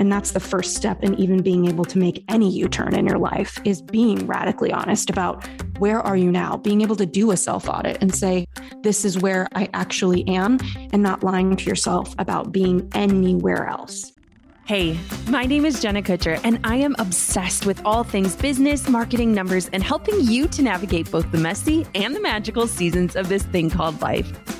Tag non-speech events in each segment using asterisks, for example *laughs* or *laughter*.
And that's the first step in even being able to make any U turn in your life is being radically honest about where are you now? Being able to do a self audit and say, this is where I actually am, and not lying to yourself about being anywhere else. Hey, my name is Jenna Kutcher, and I am obsessed with all things business, marketing, numbers, and helping you to navigate both the messy and the magical seasons of this thing called life.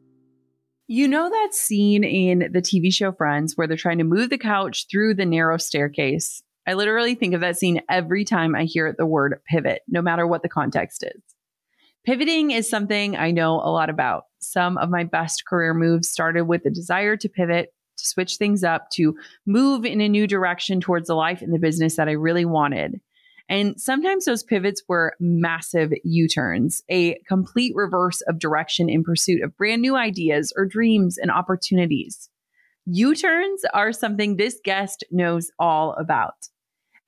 You know that scene in the TV show Friends where they're trying to move the couch through the narrow staircase? I literally think of that scene every time I hear the word pivot, no matter what the context is. Pivoting is something I know a lot about. Some of my best career moves started with the desire to pivot, to switch things up, to move in a new direction towards the life and the business that I really wanted. And sometimes those pivots were massive U turns, a complete reverse of direction in pursuit of brand new ideas or dreams and opportunities. U turns are something this guest knows all about.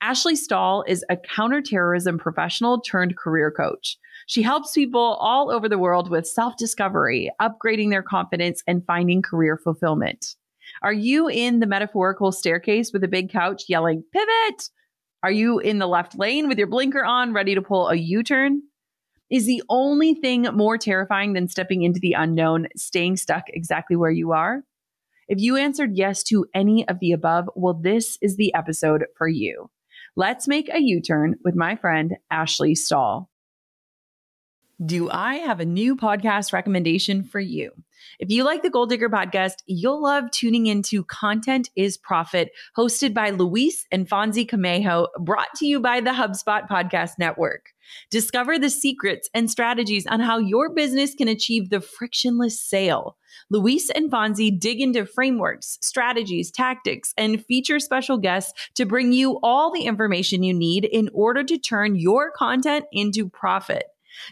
Ashley Stahl is a counterterrorism professional turned career coach. She helps people all over the world with self discovery, upgrading their confidence, and finding career fulfillment. Are you in the metaphorical staircase with a big couch yelling, pivot? Are you in the left lane with your blinker on, ready to pull a U turn? Is the only thing more terrifying than stepping into the unknown staying stuck exactly where you are? If you answered yes to any of the above, well, this is the episode for you. Let's make a U turn with my friend, Ashley Stahl. Do I have a new podcast recommendation for you? If you like the Goal Digger podcast, you'll love tuning into Content is Profit, hosted by Luis and Fonzie Camejo, brought to you by the HubSpot Podcast Network. Discover the secrets and strategies on how your business can achieve the frictionless sale. Luis and Fonzie dig into frameworks, strategies, tactics, and feature special guests to bring you all the information you need in order to turn your content into profit.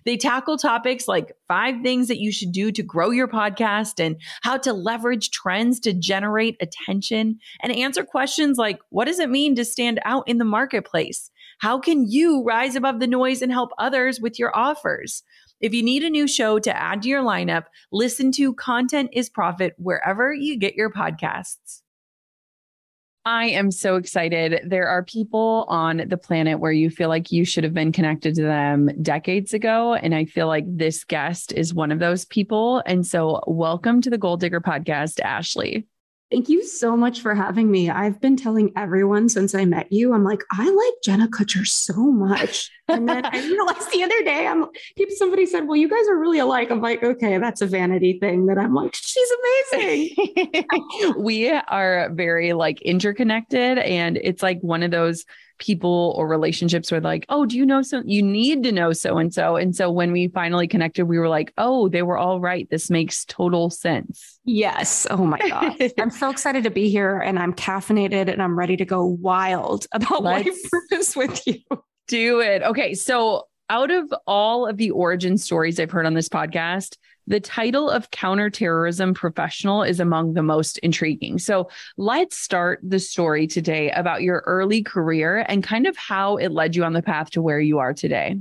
They tackle topics like five things that you should do to grow your podcast and how to leverage trends to generate attention and answer questions like what does it mean to stand out in the marketplace? How can you rise above the noise and help others with your offers? If you need a new show to add to your lineup, listen to Content is Profit wherever you get your podcasts. I am so excited. There are people on the planet where you feel like you should have been connected to them decades ago. And I feel like this guest is one of those people. And so, welcome to the Goal Digger podcast, Ashley. Thank you so much for having me. I've been telling everyone since I met you, I'm like, I like Jenna Kutcher so much. And then I *laughs* realized the other day, I'm people, somebody said, Well, you guys are really alike. I'm like, okay, that's a vanity thing that I'm like, she's amazing. *laughs* we are very like interconnected. And it's like one of those people or relationships where like, oh, do you know so you need to know so and so. And so when we finally connected, we were like, oh, they were all right. This makes total sense. Yes. Oh my God. *laughs* I'm so excited to be here and I'm caffeinated and I'm ready to go wild about Let's life purpose with you. Do it. Okay. So out of all of the origin stories I've heard on this podcast, the title of counterterrorism professional is among the most intriguing. So let's start the story today about your early career and kind of how it led you on the path to where you are today.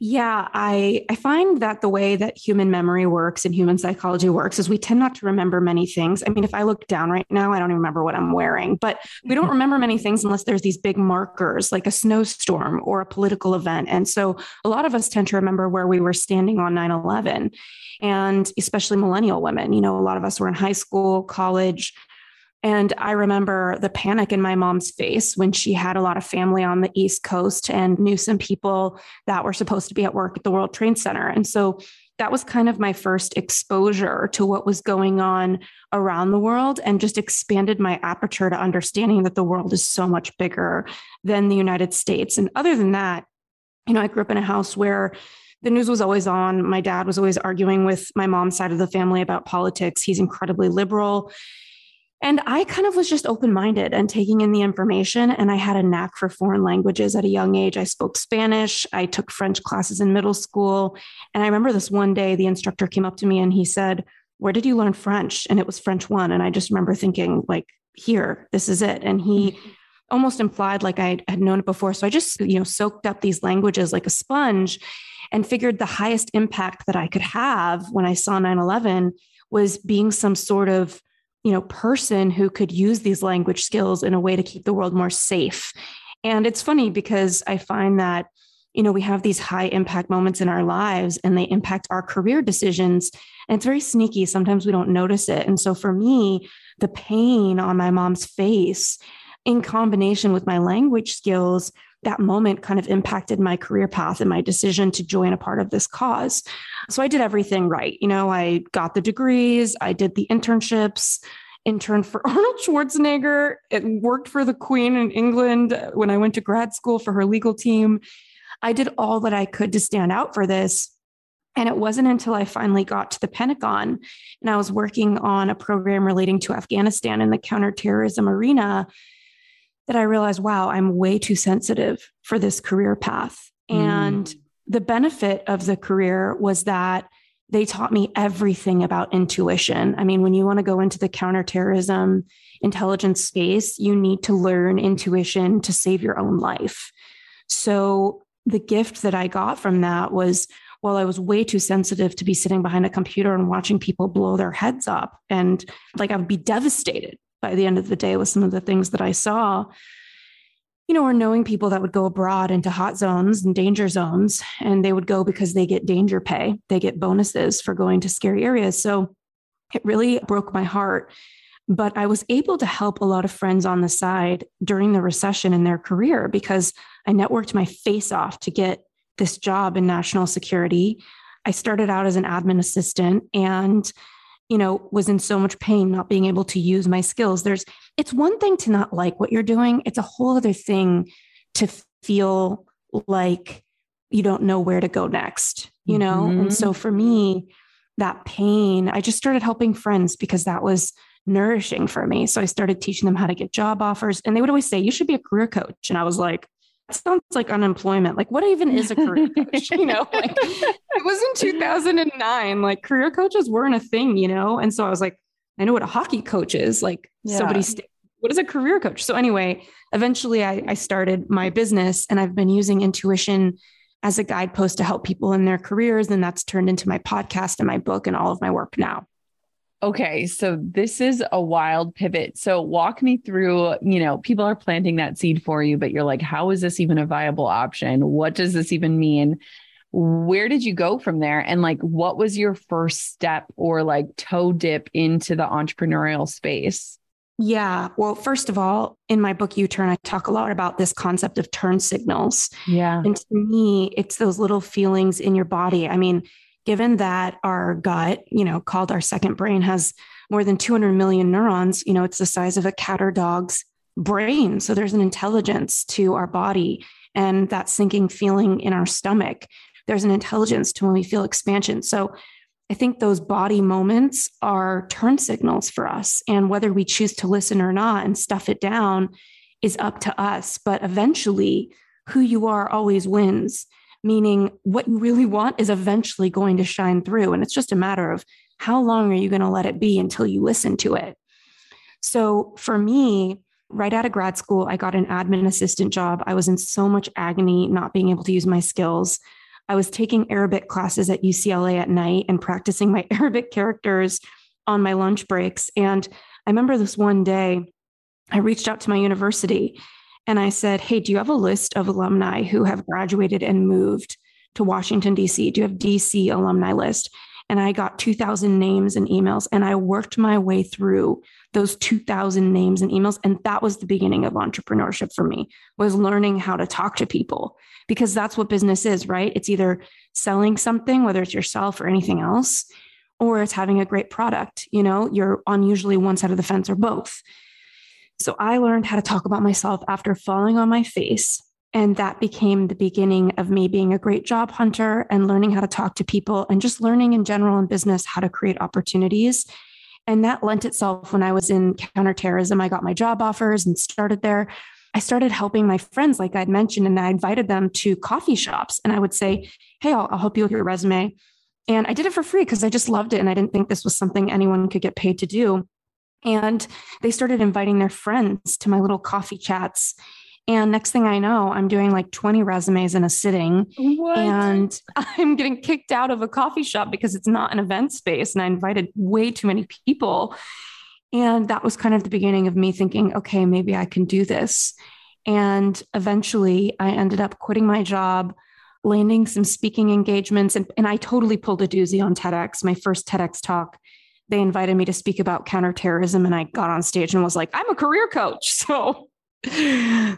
Yeah, I I find that the way that human memory works and human psychology works is we tend not to remember many things. I mean, if I look down right now, I don't even remember what I'm wearing, but we don't mm-hmm. remember many things unless there's these big markers like a snowstorm or a political event. And so a lot of us tend to remember where we were standing on 9/11 and especially millennial women. You know, a lot of us were in high school, college. And I remember the panic in my mom's face when she had a lot of family on the East Coast and knew some people that were supposed to be at work at the World Trade Center. And so that was kind of my first exposure to what was going on around the world and just expanded my aperture to understanding that the world is so much bigger than the United States. And other than that, you know, I grew up in a house where the news was always on. My dad was always arguing with my mom's side of the family about politics. He's incredibly liberal. And I kind of was just open minded and taking in the information. And I had a knack for foreign languages at a young age. I spoke Spanish. I took French classes in middle school. And I remember this one day, the instructor came up to me and he said, Where did you learn French? And it was French one. And I just remember thinking, like, here, this is it. And he mm-hmm. almost implied like I had known it before. So I just, you know, soaked up these languages like a sponge and figured the highest impact that I could have when I saw 9 11 was being some sort of you know person who could use these language skills in a way to keep the world more safe. And it's funny because i find that you know we have these high impact moments in our lives and they impact our career decisions. And it's very sneaky. Sometimes we don't notice it. And so for me the pain on my mom's face in combination with my language skills that moment kind of impacted my career path and my decision to join a part of this cause. So I did everything right. You know, I got the degrees, I did the internships, interned for *laughs* Arnold Schwarzenegger, it worked for the Queen in England when I went to grad school for her legal team. I did all that I could to stand out for this. And it wasn't until I finally got to the Pentagon and I was working on a program relating to Afghanistan in the counterterrorism arena that I realized, wow, I'm way too sensitive for this career path. Mm. And the benefit of the career was that they taught me everything about intuition. I mean, when you want to go into the counterterrorism intelligence space, you need to learn intuition to save your own life. So the gift that I got from that was while I was way too sensitive to be sitting behind a computer and watching people blow their heads up and like I would be devastated by the end of the day with some of the things that I saw, you know, or knowing people that would go abroad into hot zones and danger zones, and they would go because they get danger pay, they get bonuses for going to scary areas. So it really broke my heart. But I was able to help a lot of friends on the side during the recession in their career because I networked my face off to get this job in national security. I started out as an admin assistant and you know, was in so much pain not being able to use my skills. There's, it's one thing to not like what you're doing, it's a whole other thing to feel like you don't know where to go next, you know? Mm-hmm. And so for me, that pain, I just started helping friends because that was nourishing for me. So I started teaching them how to get job offers. And they would always say, You should be a career coach. And I was like, sounds like unemployment. Like, what even is a career *laughs* coach? you know, like it was in 2009. Like, career coaches weren't a thing, you know? And so I was like, I know what a hockey coach is. Like, yeah. somebody, st- what is a career coach? So, anyway, eventually I, I started my business and I've been using intuition as a guidepost to help people in their careers. And that's turned into my podcast and my book and all of my work now. Okay, so this is a wild pivot. So walk me through, you know, people are planting that seed for you, but you're like, how is this even a viable option? What does this even mean? Where did you go from there? And like, what was your first step or like toe dip into the entrepreneurial space? Yeah. Well, first of all, in my book, U Turn, I talk a lot about this concept of turn signals. Yeah. And to me, it's those little feelings in your body. I mean, given that our gut, you know, called our second brain, has more than 200 million neurons, you know, it's the size of a cat or dog's brain. So there's an intelligence to our body and that sinking feeling in our stomach. There's an intelligence to when we feel expansion. So I think those body moments are turn signals for us. And whether we choose to listen or not and stuff it down is up to us. But eventually, who you are always wins meaning what you really want is eventually going to shine through. And it's just a matter of how long are you going to let it be until you listen to it. So for me, right out of grad school, I got an admin assistant job. I was in so much agony not being able to use my skills. I was taking Arabic classes at UCLA at night and practicing my *laughs* Arabic characters on my lunch breaks. And I remember this one day, I reached out to my university and I said, Hey, do you have a list of alumni who have graduated and moved to Washington, D.C.? Do you have D.C. alumni list? And I got 2,000 names and emails, and I worked my way through those 2,000 names and emails. And that was the beginning of entrepreneurship for me, was learning how to talk to people because that's what business is, right? It's either selling something, whether it's yourself or anything else, or it's having a great product. You know, you're on usually one side of the fence or both. So I learned how to talk about myself after falling on my face. And that became the beginning of me being a great job hunter and learning how to talk to people and just learning in general in business how to create opportunities. And that lent itself when I was in counterterrorism. I got my job offers and started there. I started helping my friends, like I'd mentioned, and I invited them to coffee shops. And I would say, Hey, I'll, I'll help you with your resume. And I did it for free because I just loved it. And I didn't think this was something anyone could get paid to do. And they started inviting their friends to my little coffee chats. And next thing I know, I'm doing like 20 resumes in a sitting. What? And *laughs* I'm getting kicked out of a coffee shop because it's not an event space. And I invited way too many people. And that was kind of the beginning of me thinking, okay, maybe I can do this. And eventually I ended up quitting my job, landing some speaking engagements. And, and I totally pulled a doozy on TEDx, my first TEDx talk they invited me to speak about counterterrorism and I got on stage and was like, I'm a career coach. *laughs* So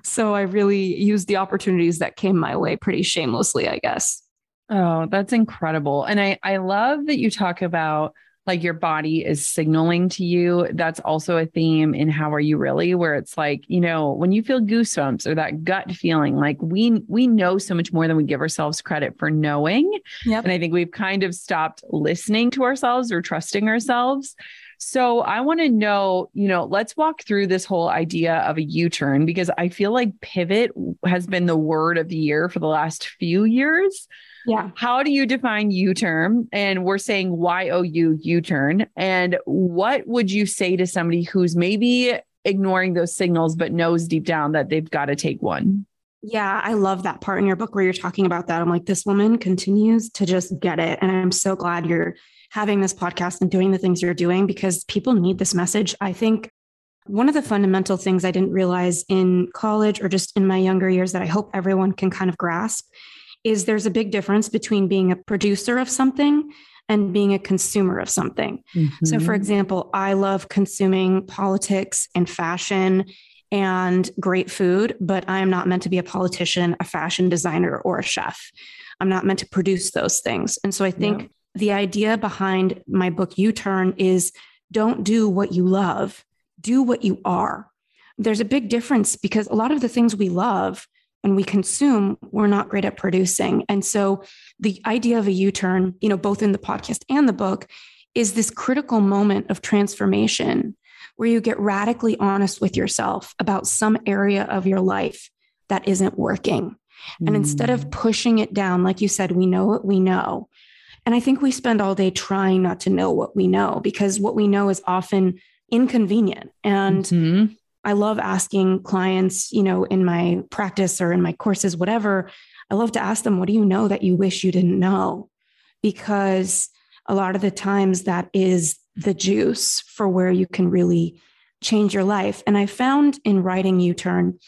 so I really used the opportunities that came my way pretty shamelessly, I guess. Oh, that's incredible. And I I love that you talk about like your body is signaling to you. That's also a theme in How Are You Really, where it's like, you know, when you feel goosebumps or that gut feeling, like we we know so much more than we give ourselves credit for knowing. Yep. And I think we've kind of stopped listening to ourselves or trusting ourselves. So I want to know, you know, let's walk through this whole idea of a U-turn because I feel like pivot has been the word of the year for the last few years. Yeah. How do you define U turn? And we're saying Y O U U turn. And what would you say to somebody who's maybe ignoring those signals, but knows deep down that they've got to take one? Yeah, I love that part in your book where you're talking about that. I'm like, this woman continues to just get it. And I'm so glad you're having this podcast and doing the things you're doing because people need this message. I think one of the fundamental things I didn't realize in college or just in my younger years that I hope everyone can kind of grasp is there's a big difference between being a producer of something and being a consumer of something. Mm-hmm. So, for mm-hmm. example, I love consuming politics and fashion and great food, but I am not meant to be a politician, a fashion designer, or a chef. I'm not meant to produce those things. And so I think yeah. the idea behind my book, U Turn, is don't do what you love, do what you are. There's a big difference because a lot of the things we love when we consume, we're not great at producing. And so the idea of a U turn, you know, both in the podcast and the book, is this critical moment of transformation where you get radically honest with yourself about some area of your life that isn't working. Mm. And instead of hmm. pushing it down, like you said, we know what we know. And I think we spend all day trying not to know what we know because what we know is often inconvenient. And mm-hmm. I love asking clients, you know, in my practice or in my courses, whatever. I love to ask them, what do you know that you wish you didn't know? Because a lot of the times that is the juice for where you can really change your life. And I found in writing U Turn,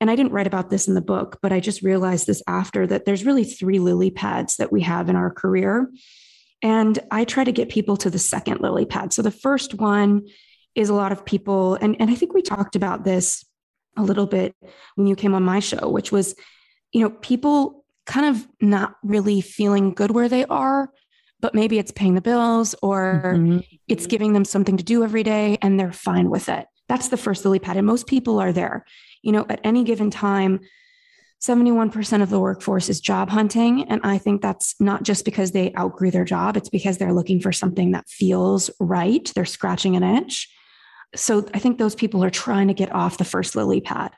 and I didn't write about this in the book, but I just realized this after that there's really three lily pads that we have in our career. And I try to get people to the second lily pad. So the first one is a lot of people, and, and I think we talked about this a little bit when you came on my show, which was, you know, people kind of not really feeling good where they are, but maybe it's paying the bills or mm-hmm. it's giving them something to do every day and they're fine with it. That's the first lily pad. And most people are there. You know, at any given time, 71% of the workforce is job hunting. And I think that's not just because they outgrew their job, it's because they're looking for something that feels right. They're scratching an itch. So I think those people are trying to get off the first lily pad.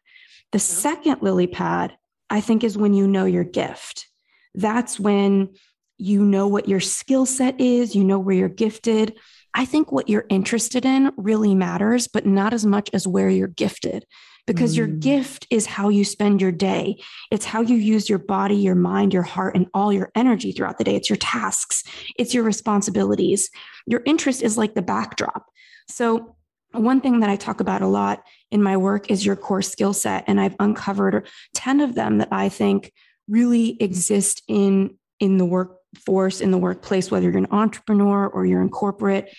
The second lily pad, I think, is when you know your gift. That's when you know what your skill set is, you know where you're gifted. I think what you're interested in really matters, but not as much as where you're gifted because mm. your gift is how you spend your day. It's how you use your body, your mind, your heart, and all your energy throughout the day. It's your tasks, it's your responsibilities. Your interest is like the backdrop. So one thing that I talk about a lot in my work is your core skill set. And I've uncovered 10 of them that I think really exist in, in the workforce, in the workplace, whether you're an entrepreneur or you're in corporate.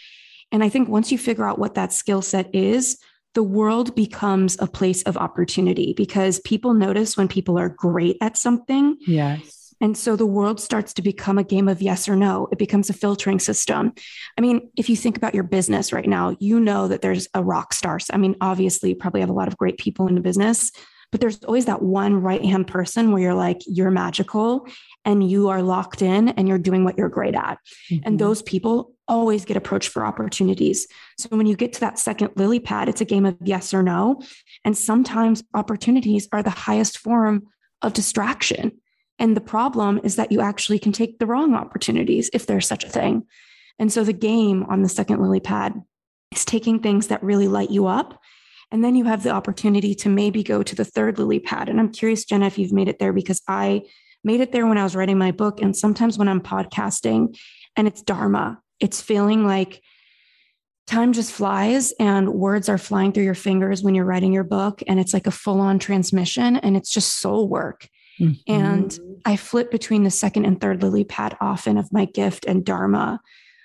And I think once you figure out what that skill set is, the world becomes a place of opportunity because people notice when people are great at something. Yes. And so the world starts to become a game of yes or no. It becomes a filtering system. I mean, if you think about your business right now, you know that there's a rock star. I mean, obviously, you probably have a lot of great people in the business, but there's always that one right hand person where you're like, you're magical and you are locked in and you're doing what you're great at. Mm-hmm. And those people always get approached for opportunities. So when you get to that second lily pad, it's a game of yes or no. And sometimes opportunities are the highest form of distraction. And the problem is that you actually can take the wrong opportunities if there's such a thing. And so the game on the second lily pad is taking things that really light you up. And then you have the opportunity to maybe go to the third lily pad. And I'm curious, Jenna, if you've made it there because I made it there when I was writing my book. And sometimes when I'm podcasting and it's Dharma, it's feeling like time just flies and words are flying through your fingers when you're writing your book. And it's like a full on transmission and it's just soul work. Mm-hmm. And I flip between the second and third lily pad often of my gift and Dharma.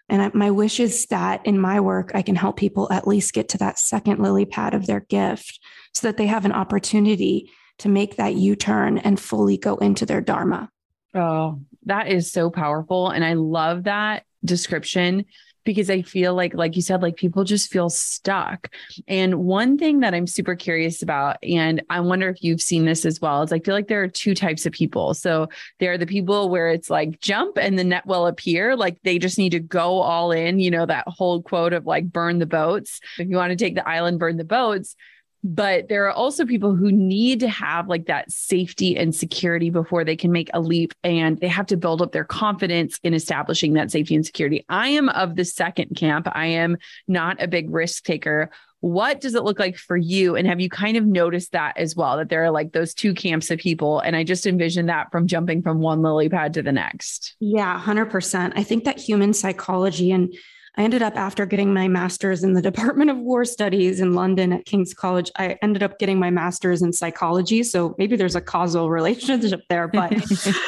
And I, my wish is that in my work, I can help people at least get to that second lily pad of their gift so that they have an opportunity to make that U turn and fully go into their Dharma. Oh, that is so powerful. And I love that description because I feel like, like you said, like people just feel stuck. And one thing that I'm super curious about, and I wonder if you've seen this as well, is I feel like there are two types of people. So there are the people where it's like jump and the net will appear, like they just need to go all in, you know, that whole quote of like burn the boats. If you want to take the island, burn the boats but there are also people who need to have like that safety and security before they can make a leap and they have to build up their confidence in establishing that safety and security. I am of the second camp. I am not a big risk taker. What does it look like for you? And have you kind of noticed that as well? That there are like those two camps of people. And I just envision that from jumping from one lily pad to the next. Yeah, 100%. I think that human psychology and I ended up, after getting my master's in the Department of War Studies in London at King's College, I ended up getting my master's in psychology. So maybe there's a causal relationship there. But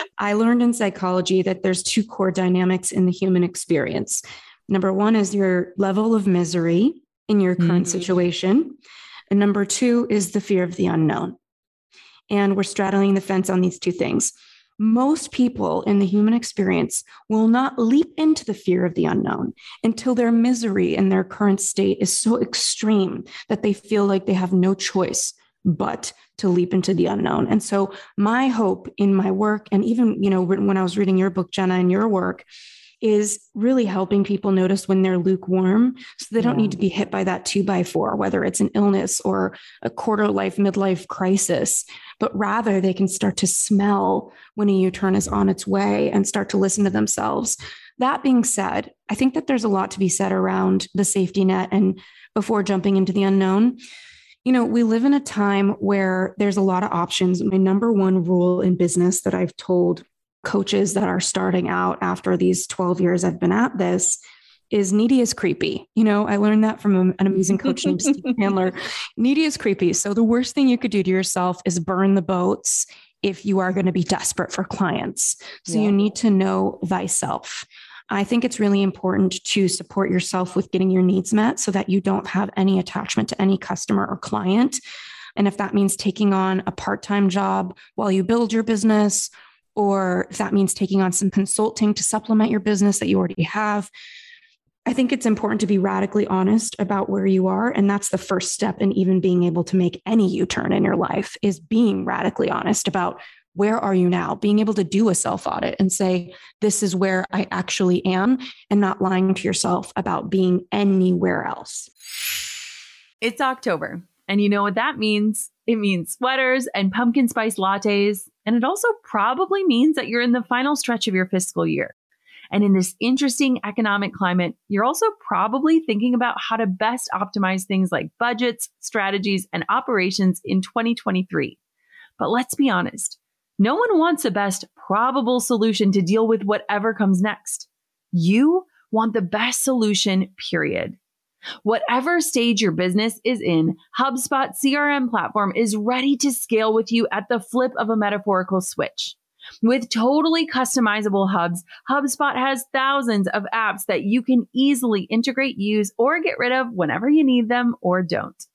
*laughs* I learned in psychology that there's two core dynamics in the human experience. Number one is your level of misery in your current mm-hmm. situation. And number two is the fear of the unknown. And we're straddling the fence on these two things most people in the human experience will not leap into the fear of the unknown until their misery in their current state is so extreme that they feel like they have no choice but to leap into the unknown. And so my hope in my work and even, you know, when I was reading your book Jenna and your work is really helping people notice when they're lukewarm so they don't need to be mm. hit by that two by four, whether it's an illness or a quarter life, midlife crisis, but rather they can start to smell when a U turn is on its way and start to listen to themselves. That being said, I think that there's a lot to be said around the safety net and before jumping into the unknown. You know, we live in a time where there's a lot of options. My number one rule in business that I've told coaches that are starting out after these 12 years I've been at this is needy is creepy. You know, I learned that from an amazing coach named Steve *laughs* Chandler. Needy is creepy. So the worst thing you could do to yourself is burn the boats if you are going to be desperate for clients. So yeah. you need to know thyself. I think it's really important to support yourself with getting your needs met so that you don't have any attachment to any customer or client. And if that means taking on a part time job while you build your business or if that means taking on some consulting to supplement your business that you already have. I think it's important to be radically honest about where you are. And that's the first step in even being able to make any U turn in your life is being radically honest about where are you now? Being able to do a self audit and say, this is where I actually am, and not lying to yourself about being anywhere else. It's October. And you know what that means? It means sweaters and pumpkin spice lattes. And it also probably means that you're in the final stretch of your fiscal year. And in this interesting economic climate, you're also probably thinking about how to best optimize things like budgets, strategies, and operations in 2023. But let's be honest, no one wants the best probable solution to deal with whatever comes next. You want the best solution, period. Whatever stage your business is in, HubSpot CRM platform is ready to scale with you at the flip of a metaphorical switch. With totally customizable hubs, HubSpot has thousands of apps that you can easily integrate, use, or get rid of whenever you need them or don't.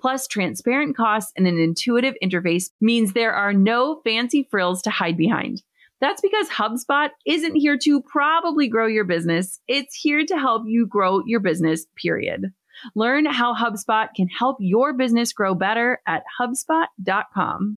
Plus, transparent costs and an intuitive interface means there are no fancy frills to hide behind. That's because HubSpot isn't here to probably grow your business. It's here to help you grow your business, period. Learn how HubSpot can help your business grow better at HubSpot.com.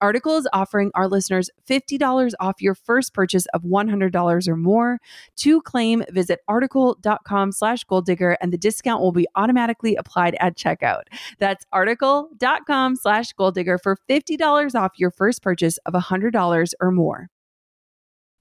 Article is offering our listeners $50 off your first purchase of $100 or more. To claim, visit article.com slash goal digger and the discount will be automatically applied at checkout. That's article.com slash goal digger for $50 off your first purchase of $100 or more.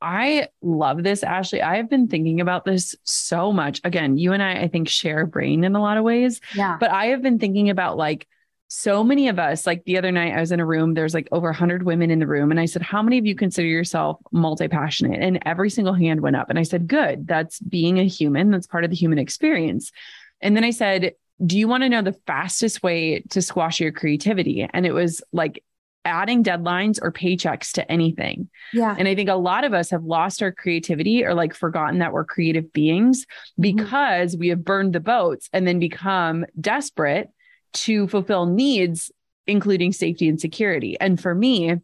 I love this, Ashley. I have been thinking about this so much. Again, you and I, I think, share a brain in a lot of ways. Yeah. But I have been thinking about like, so many of us, like the other night, I was in a room, there's like over 100 women in the room. And I said, How many of you consider yourself multi passionate? And every single hand went up. And I said, Good. That's being a human. That's part of the human experience. And then I said, Do you want to know the fastest way to squash your creativity? And it was like adding deadlines or paychecks to anything. Yeah. And I think a lot of us have lost our creativity or like forgotten that we're creative beings Mm-hmm. because we have burned the boats and then become desperate to fulfill needs, including safety and security. And for me,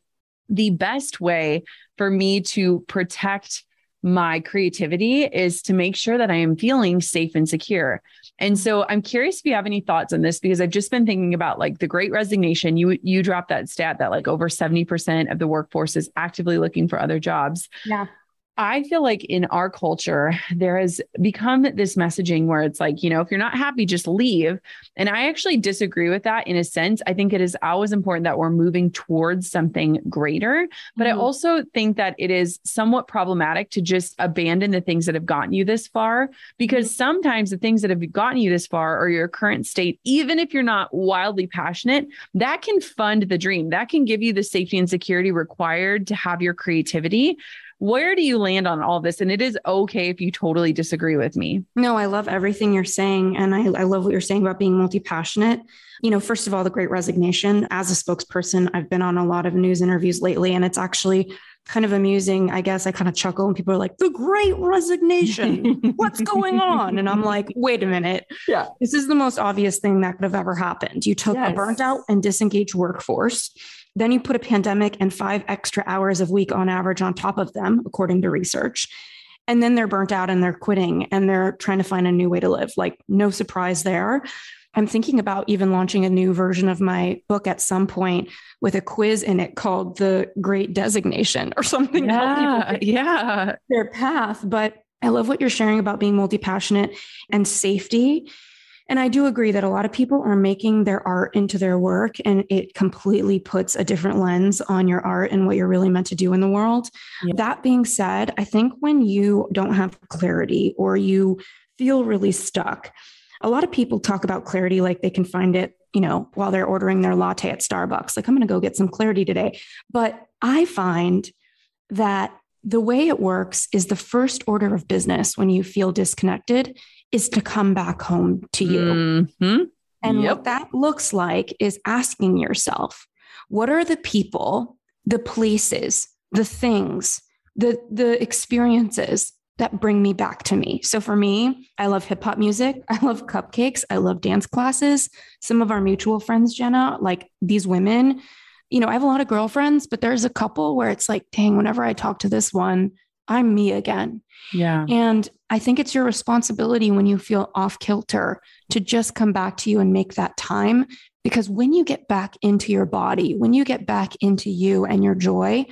the best way for me to protect my creativity is to make sure that I am feeling safe and secure. And so I'm curious if you have any thoughts on this because I've just been thinking about like the great resignation. You you dropped that stat that like over 70% of the workforce is actively looking for other jobs. Yeah. I feel like in our culture, there has become this messaging where it's like, you know, if you're not happy, just leave. And I actually disagree with that in a sense. I think it is always important that we're moving towards something greater. But I Mhm. also think that it is somewhat problematic to just abandon the things that have gotten you this far, because sometimes the things that have gotten you this far or your current state, even if you're not wildly passionate, that can fund the dream. That can give you the safety and security required to have your creativity. Where do you land on all this? And it is okay if you totally disagree with me. No, I love everything you're saying. And I, I love what you're saying about being multi passionate. You know, first of all, the great resignation. As a spokesperson, I've been on a lot of news interviews lately, and it's actually kind of amusing. I guess I kind of chuckle when people are like, the great resignation. *laughs* What's going on? And I'm like, wait a minute. Yeah. This is the most obvious thing that could have ever happened. You took a burnt out and disengaged workforce. Then you put a pandemic and five extra hours of week on average on top of them, according to research. And then they're burnt out and they're quitting and they're trying to find a new way to live. Like, no surprise there. I'm thinking about even launching a new version of my book at some point with a quiz in it called The Great Designation or *laughs* something. to help people Yeah. Yeah. their path. But I love what you're sharing about being multi passionate and safety. And I do agree that a lot of people are making their art into their work, and it completely puts a different lens on your art and what you're really meant to do in the world. Yeah. That being said, I think when you don't have clarity or you feel really stuck, a lot of people talk about clarity like they can find it, you know, while they're ordering their latte at Starbucks. Like, I'm going to go get some clarity today. But I find that the way it works is the first order of business when you feel disconnected is to come back home to you. Mhm. And Yep. what that looks like is asking yourself, what are the people, the places, the things, the the experiences that bring me back to me. So for me, I love hip hop music, *laughs* I love cupcakes, I love dance classes. Some of our mutual friends, Jenna, like these women, you know, I have a lot of girlfriends, but there's a couple where it's like, dang, whenever I talk to this one, I'm me again. Yeah. And I think it's your responsibility when you feel off kilter to just come back to you and make that time. Because when you get back into your body, when you get back into you and your joy,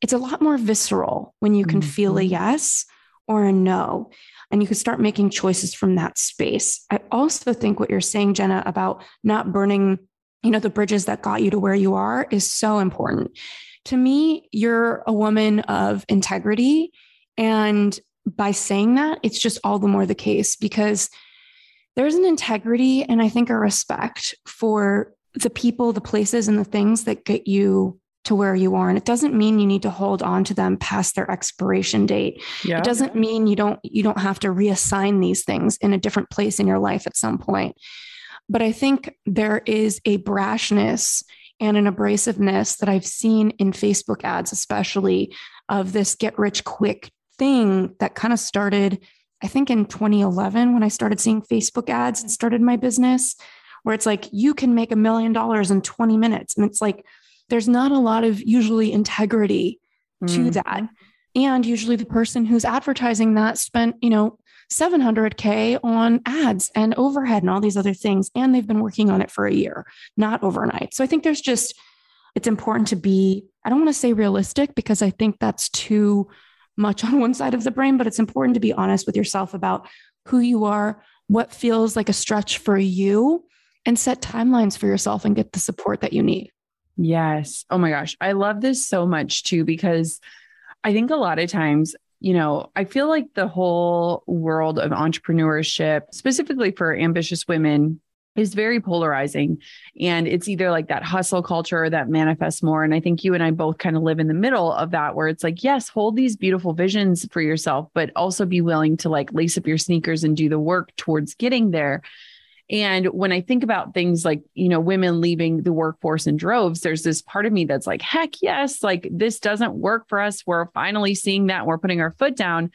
it's a lot more visceral when you can mm-hmm. feel a mm-hmm. yes or a no. And you can start making choices from that space. I also think what you're saying, Jenna, about not burning, you know, the bridges that got you to where you are is so important. To me, you're a woman of integrity. And by saying that, it's just all the more the case because there's an integrity and I think a respect for the people, the places, and the things that get you to where you are. And it doesn't mean you need to hold on to them past their expiration date. Yeah. It doesn't mean you don't you don't have to reassign these things in a different place in your life at some point. But I think there is a brashness and an abrasiveness that I've seen in Facebook ads, especially of this get rich quick thing that kind of started, I think in 2011 when I started seeing Facebook ads and started my business, where it's like, you can make a million dollars in 20 minutes. And it's like, there's not a lot of usually integrity mm. to that. And usually the person who's advertising that spent, you know, 700K on ads and overhead and all these other things. And they've been working on it for a year, not overnight. So I think there's just, it's important to be, I don't want to say realistic because I think that's too much *laughs* on one side of the brain, but it's important to be honest with yourself about who you are, what feels like a stretch for you, and set timelines for yourself and get the support that you need. Yes. Oh my gosh. I love this so much too, because I think a lot of times, you know, I feel like the whole world of entrepreneurship, specifically for ambitious women, is very polarizing. And it's either like that hustle culture that manifests more. And I think you and I both kind of live in the middle of that, where it's like, yes, hold these beautiful visions for yourself, but also be willing to like lace up your sneakers and do the work towards getting there. And when I think about things like, you know, women leaving the workforce in droves, there's this part of me that's like, heck yes, like this doesn't work for us. We're finally seeing that. We're putting our foot down.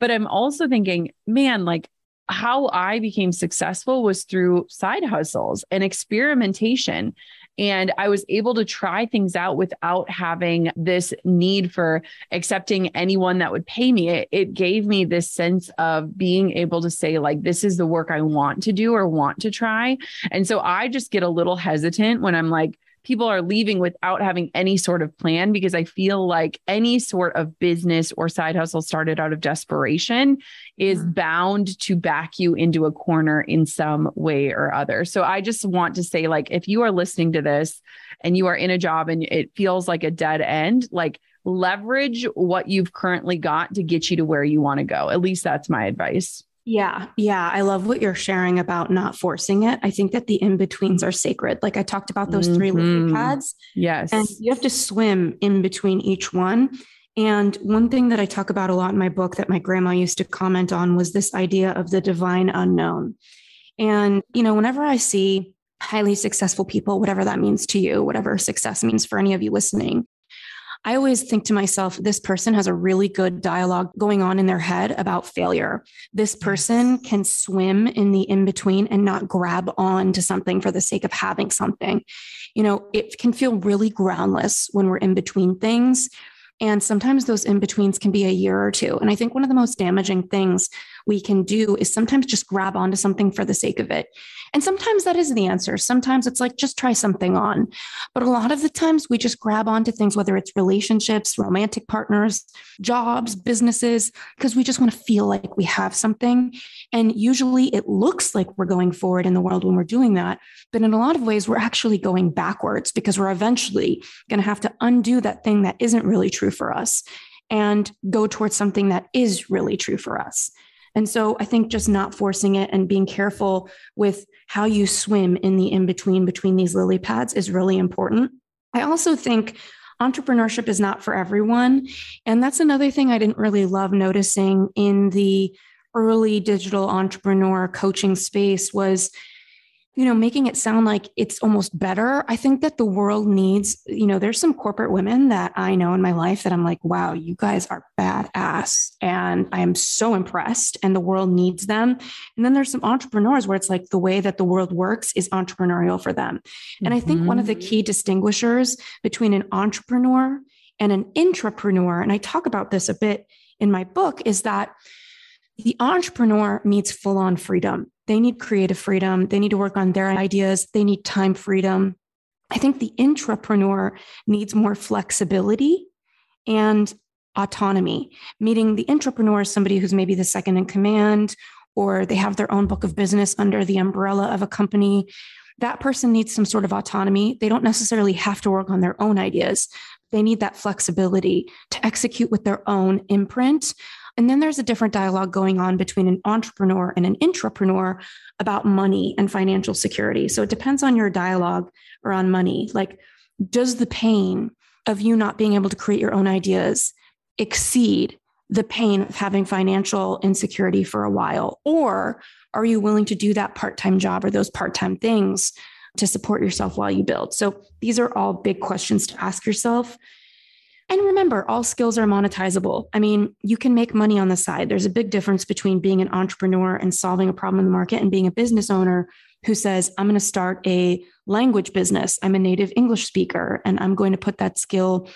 But I'm also thinking, man, like how I became successful was through side hustles and experimentation. And I was able to try things out without having this need for accepting anyone that would pay me. It, it, gave me this sense of being able to say, like, this is the work I want to do or want to try. And so I just get a little hesitant when I'm like, people are leaving without having any sort of plan because I feel like any sort of business or side hustle started out of desperation is mm-hmm. bound to back you into a corner in some way or other. So I just want to say like if you are listening to this and you are in a job and it feels like a dead end, like leverage what you've currently got to get you to where you want to go. At least that's my advice. Yeah. Yeah. I love what you're sharing about not forcing it. I think that the in betweens are sacred. Like I talked about those mm-hmm. three lily pads. Yes. And you have to swim in between each one. And one thing that I talk about a lot in my book that my grandma used to comment on was this idea of the divine unknown. And, you know, whenever I see highly successful people, whatever that means to you, whatever success means for any of you listening, I always think to myself, this person has a really good dialogue going on in their head about failure. This person can swim in the in between and not grab on to something for the sake of having something. You know, it can feel really groundless when we're in between things. And sometimes those in betweens can be a year or two. And I think one of the most damaging things we can do is sometimes just grab onto something for the sake of it. And sometimes that is the answer. Sometimes it's like, just try something on. But a lot of the times we just grab onto things, whether it's relationships, romantic partners, jobs, businesses, because we just want to feel like we have something. And usually it looks like we're going forward in the world when we're doing that. But in a lot of ways, we're actually going backwards because we're eventually going to have to undo that thing that isn't really true for us and go towards something that is really true for us. And so I think just not forcing it and being careful with how you swim in the in between between these lily pads is really important. I also think entrepreneurship is not for everyone. And that's another thing I didn't really love noticing in the early digital entrepreneur coaching space was you know, making it sound like it's almost better. I think that the world needs, you know, there's some corporate women that I know in my life that I'm like, wow, you guys are badass. And I am so impressed, and the world needs them. And then there's some entrepreneurs where it's like the way that the world works is entrepreneurial for them. And mm-hmm. I think one of the mm-hmm. key distinguishers between an entrepreneur and an intrapreneur, and I talk about this a bit in my book is that the entrepreneur needs full on freedom. They need creative freedom. They need to work on their ideas. They need time freedom. I think the intrapreneur needs more flexibility and autonomy, meaning the intrapreneur is somebody who's maybe the second in command or they have their own book of business under the umbrella of a company. That person needs some sort of autonomy. They don't necessarily have to work on their own ideas. They need that flexibility to execute with their own imprint. And then there's a different dialogue going on between an entrepreneur and an intrapreneur about money and financial security. So it depends on your dialogue around money. Like, does the pain of you not being able to create your own ideas exceed the pain of having financial insecurity for a while? Or are you willing to do that part time job or those part time things to support yourself while you build? So these are all big questions to ask yourself. And remember, all skills are monetizable. I mean, you can make money on the side. There's a big difference between being an entrepreneur and solving a problem in the market and being a business owner who says, I'm going to start a language business. I'm a native English speaker and I'm going to put that skill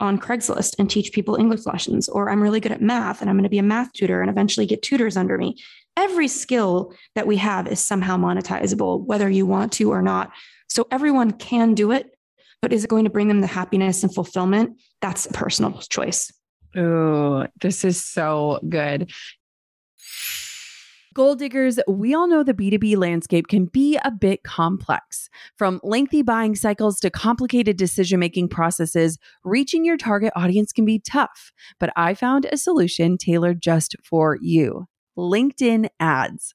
on Craigslist and teach people English lessons. Or I'm really good at math and I'm going to be a math tutor and eventually get tutors under me. Every skill that we have is somehow monetizable, whether you want to or not. So everyone can do it, but is it going to bring them the happiness and fulfillment? That's a personal choice. Oh, this is so good. Goal diggers, we all know the B2B landscape can be a bit complex. From lengthy buying cycles to complicated decision making processes, reaching your target audience can be tough. But I found a solution tailored just for you LinkedIn ads.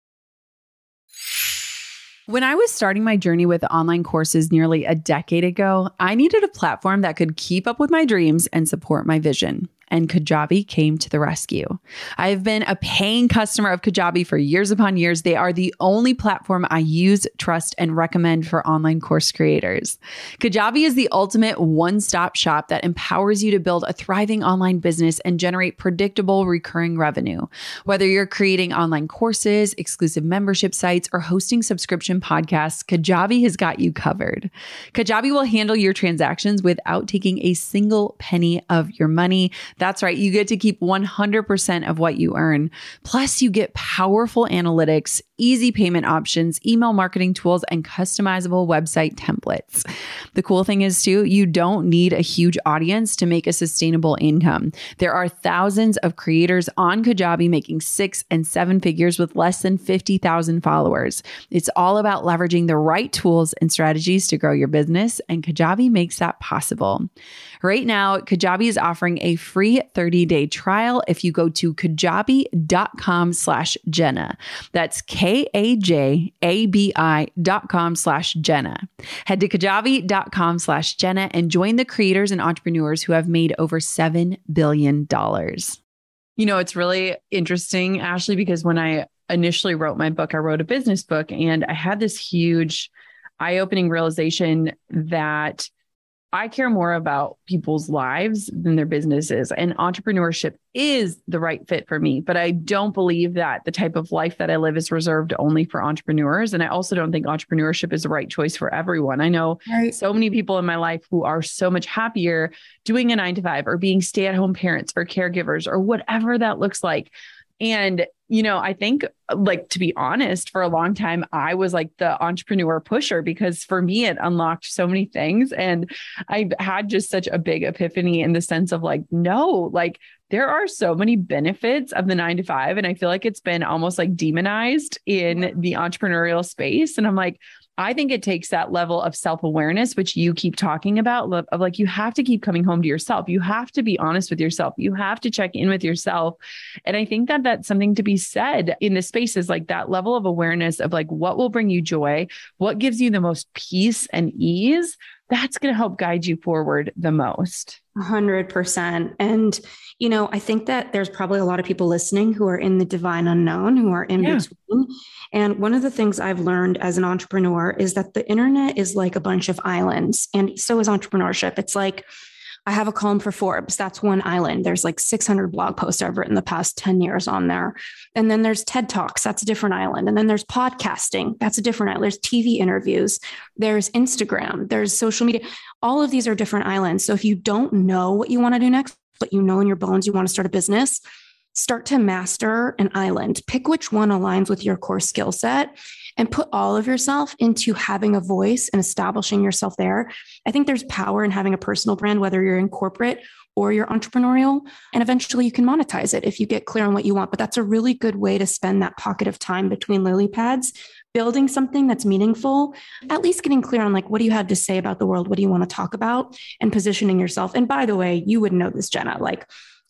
When I was starting my journey with online courses nearly a decade ago, I needed a platform that could keep up with my dreams and support my vision and Kajabi came to the rescue. I've been a paying customer of Kajabi for years upon years. They are the only platform I use, trust, and recommend for online course creators. Kajabi is the ultimate one stop shop that empowers you to build a thriving online business and generate predictable recurring revenue. Whether you're creating online courses, exclusive membership sites, or hosting subscription podcasts, Kajabi has got you covered. Kajabi will handle your transactions without taking a single penny of your money. That's right. You get to keep 100% of what you earn. Plus, you get powerful analytics, easy payment options, email marketing tools, and customizable website templates. The cool thing is, too, you don't need a huge audience to make a sustainable income. There are thousands of creators on Kajabi making six and seven figures with less than 50,000 followers. It's all about leveraging the right tools and strategies to grow your business, and Kajabi makes that possible. Right now, Kajabi is offering a free 30-day trial if you go to kajabi.com slash Jenna. That's K-A-J-A-B-I dot com slash Jenna. Head to kajabi.com slash Jenna and join the creators and entrepreneurs who have made over $7 billion. You know, it's really interesting, Ashley, because when I initially wrote my book, I wrote a business book and I had this huge eye opening realization that I care more about people's lives than their businesses. And entrepreneurship is the right fit for me. But I don't believe that the type of life that I live is reserved only for entrepreneurs. And I also don't think entrepreneurship is the right choice for everyone. I know right. so many people in my life who are so much happier doing a nine to five or being stay at home parents or caregivers or whatever that looks like. And, you know, I think, like, to be honest, for a long time, I was like the entrepreneur pusher because for me, it unlocked so many things. And I had just such a big epiphany in the sense of like, no, like, there are so many benefits of the nine to five. And I feel like it's been almost like demonized in the entrepreneurial space. And I'm like, I think it takes that level of self awareness, which you keep talking about, of like you have to keep coming home to yourself. You have to be honest with yourself. You have to check in with yourself. And I think that that's something to be said in the spaces like that level of awareness of like what will bring you joy, what gives you the most peace and ease. That's going to help guide you forward the most. A hundred percent. And, you know, I think that there's probably a lot of people listening who are in the divine unknown, who are in yeah. between. And one of the things I've learned as an entrepreneur is that the internet is like a bunch of islands, and so is entrepreneurship. It's like, I have a column for Forbes. That's one island. There's like 600 blog posts I've written the past 10 years on there. And then there's TED Talks. That's a different island. And then there's podcasting. That's a different island. There's TV interviews. There's Instagram. There's social media. All of these are different islands. So if you don't know what you want to do next, but you know in your bones you want to start a business, start to master an island. Pick which one aligns with your core skill set and put all of yourself into having a voice and establishing yourself there. I think there's power in having a personal brand, whether you're in corporate or you're entrepreneurial. And eventually you can monetize it if you get clear on what you want. But that's a really good way to spend that pocket of time between lily pads, building something that's meaningful, at least getting clear on like, what do you have to say about the world? What do you want to talk about? And positioning yourself. And by the way, you would know this, Jenna, like,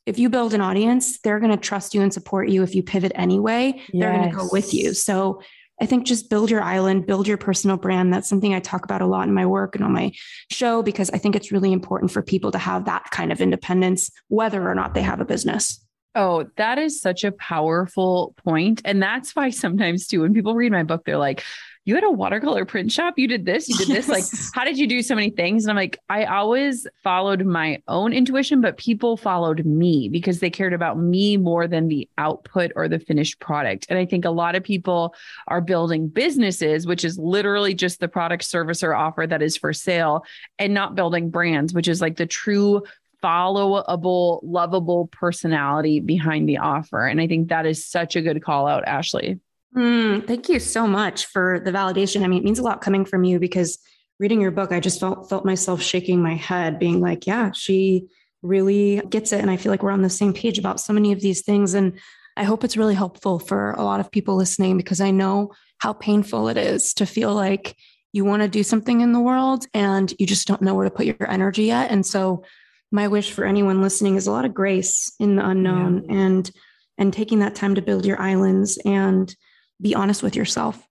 if you build an audience, they're going to trust you and support you. If you pivot anyway, yes. they're going to go with you. So I think just build your island, build your personal brand. That's something I talk about a lot in my work and on my show because I think it's really important for people to have that kind of independence, whether or not they have a business. Oh, that is such a powerful point. And that's why sometimes, too, when people read my book, they're like, you had a watercolor print shop. You did this, you did this. Like, how did you do so many things? And I'm like, I always followed my own intuition, but people followed me because they cared about me more than the output or the finished product. And I think a lot of people are building businesses, which is literally just the product, service, or offer that is for sale, and not building brands, which is like the true followable, lovable personality behind the offer. And I think that is such a good call out, Ashley. Mm, thank you so much for the validation. I mean, it means a lot coming from you because reading your book, I just felt felt myself shaking my head, being like, yeah, she really gets it. And I feel like we're on the same page about so many of these things. And I hope it's really helpful for a lot of people listening because I know how painful it is to feel like you want to do something in the world and you just don't know where to put your energy yet. And so my wish for anyone listening is a lot of grace in the unknown yeah. and and taking that time to build your islands and be honest with yourself.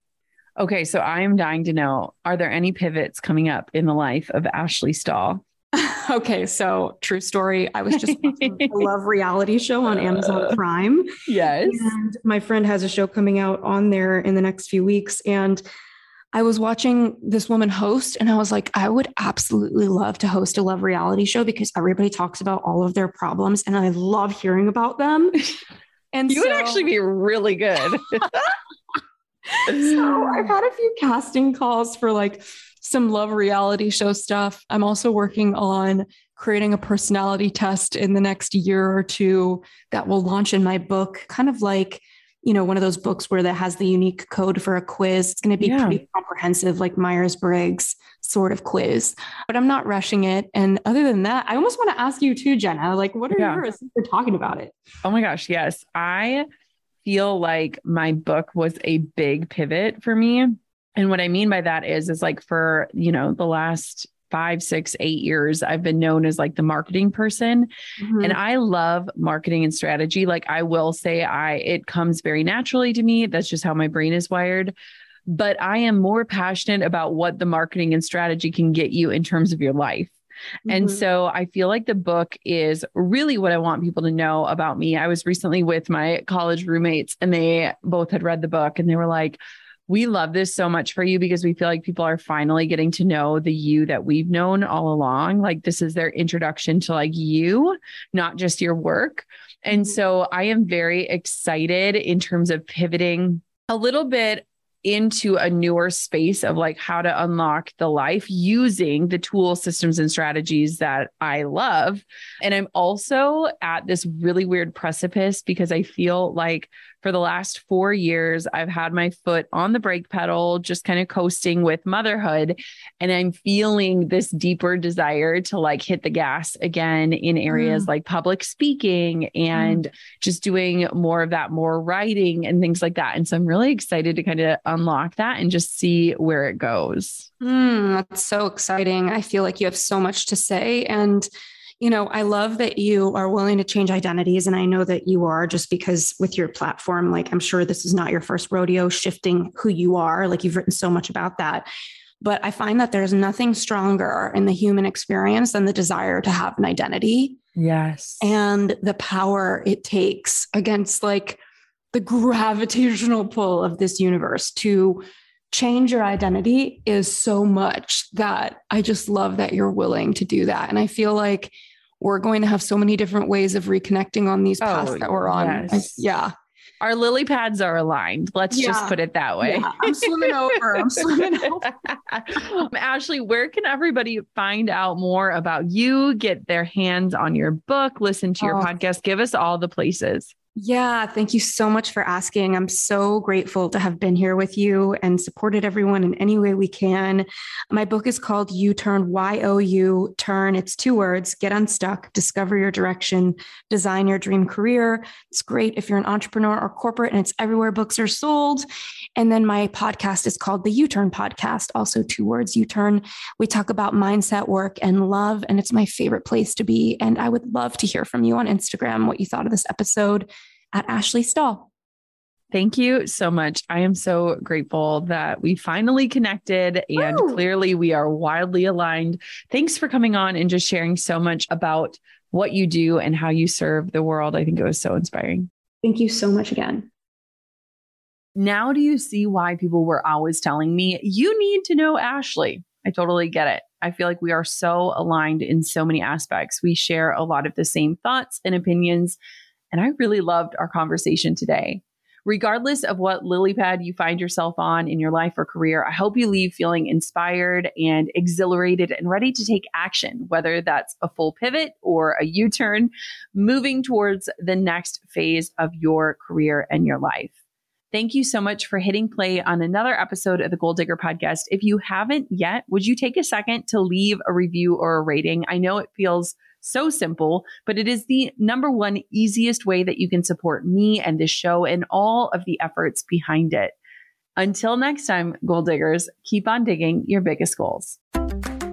Okay, so I am dying to know are there any pivots coming up in the life of Ashley Stahl? *laughs* okay, so true story. I was just watching a *laughs* love reality show on Amazon uh, Prime. Yes. And my friend has a show coming out on there in the next few weeks. And I was watching this woman host, and I was like, I would absolutely love to host a love reality show because everybody talks about all of their problems, and I love hearing about them. *laughs* And you so, would actually be really good. So I've had a few casting calls for like some love reality show stuff. I'm also working on creating a personality test in the next year or two that will launch in my book, kind of like, you know, one of those books where that has the unique code for a quiz. It's going to be yeah. pretty comprehensive, like Myers Briggs sort of quiz, but I'm not rushing it. And other than that, I almost want to ask you too, Jenna, like, what are yeah. yours? We're talking about it. Oh my gosh. Yes. I feel like my book was a big pivot for me. And what I mean by that is, is like for, you know, the last five, six, eight years, I've been known as like the marketing person. Mm-hmm. And I love marketing and strategy. Like I will say I it comes very naturally to me. That's just how my brain is wired. But I am more passionate about what the marketing and strategy can get you in terms of your life. And mm-hmm. so I feel like the book is really what I want people to know about me. I was recently with my college roommates and they both had read the book and they were like, we love this so much for you because we feel like people are finally getting to know the you that we've known all along. Like this is their introduction to like you, not just your work. And mm-hmm. so I am very excited in terms of pivoting a little bit into a newer space of like how to unlock the life using the tools, systems, and strategies that I love. And I'm also at this really weird precipice because I feel like for the last four years, I've had my foot on the brake pedal, just kind of coasting with motherhood. And I'm feeling this deeper desire to like hit the gas again in areas mm. like public speaking and mm. just doing more of that, more writing and things like that. And so I'm really excited to kind of unlock that and just see where it goes. Mm, that's so exciting. I feel like you have so much to say. And you know, I love that you are willing to change identities. And I know that you are just because with your platform, like I'm sure this is not your first rodeo shifting who you are. Like you've written so much about that. But I find that there's nothing stronger in the human experience than the desire to have an identity. Yes. And the power it takes against like the gravitational pull of this universe to change your identity is so much that I just love that you're willing to do that. And I feel like we're going to have so many different ways of reconnecting on these paths oh, that we're on. Yes. I, yeah. Our lily pads are aligned. Let's yeah. just put it that way. Yeah. I'm swimming over. I'm *laughs* swimming over. *laughs* Ashley, where can everybody find out more about you, get their hands on your book, listen to your oh. podcast? Give us all the places. Yeah, thank you so much for asking. I'm so grateful to have been here with you and supported everyone in any way we can. My book is called You Turn Y O U Turn. It's two words get unstuck, discover your direction, design your dream career. It's great if you're an entrepreneur or corporate, and it's everywhere books are sold. And then my podcast is called the U Turn Podcast, also two words U Turn. We talk about mindset work and love, and it's my favorite place to be. And I would love to hear from you on Instagram what you thought of this episode at Ashley Stahl. Thank you so much. I am so grateful that we finally connected and Ooh. clearly we are wildly aligned. Thanks for coming on and just sharing so much about what you do and how you serve the world. I think it was so inspiring. Thank you so much again. Now, do you see why people were always telling me, you need to know Ashley? I totally get it. I feel like we are so aligned in so many aspects. We share a lot of the same thoughts and opinions and I really loved our conversation today. Regardless of what lily pad you find yourself on in your life or career, I hope you leave feeling inspired and exhilarated and ready to take action, whether that's a full pivot or a U turn, moving towards the next phase of your career and your life. Thank you so much for hitting play on another episode of the Goal Digger podcast. If you haven't yet, would you take a second to leave a review or a rating? I know it feels so simple, but it is the number one easiest way that you can support me and this show and all of the efforts behind it. Until next time, goal diggers, keep on digging your biggest goals.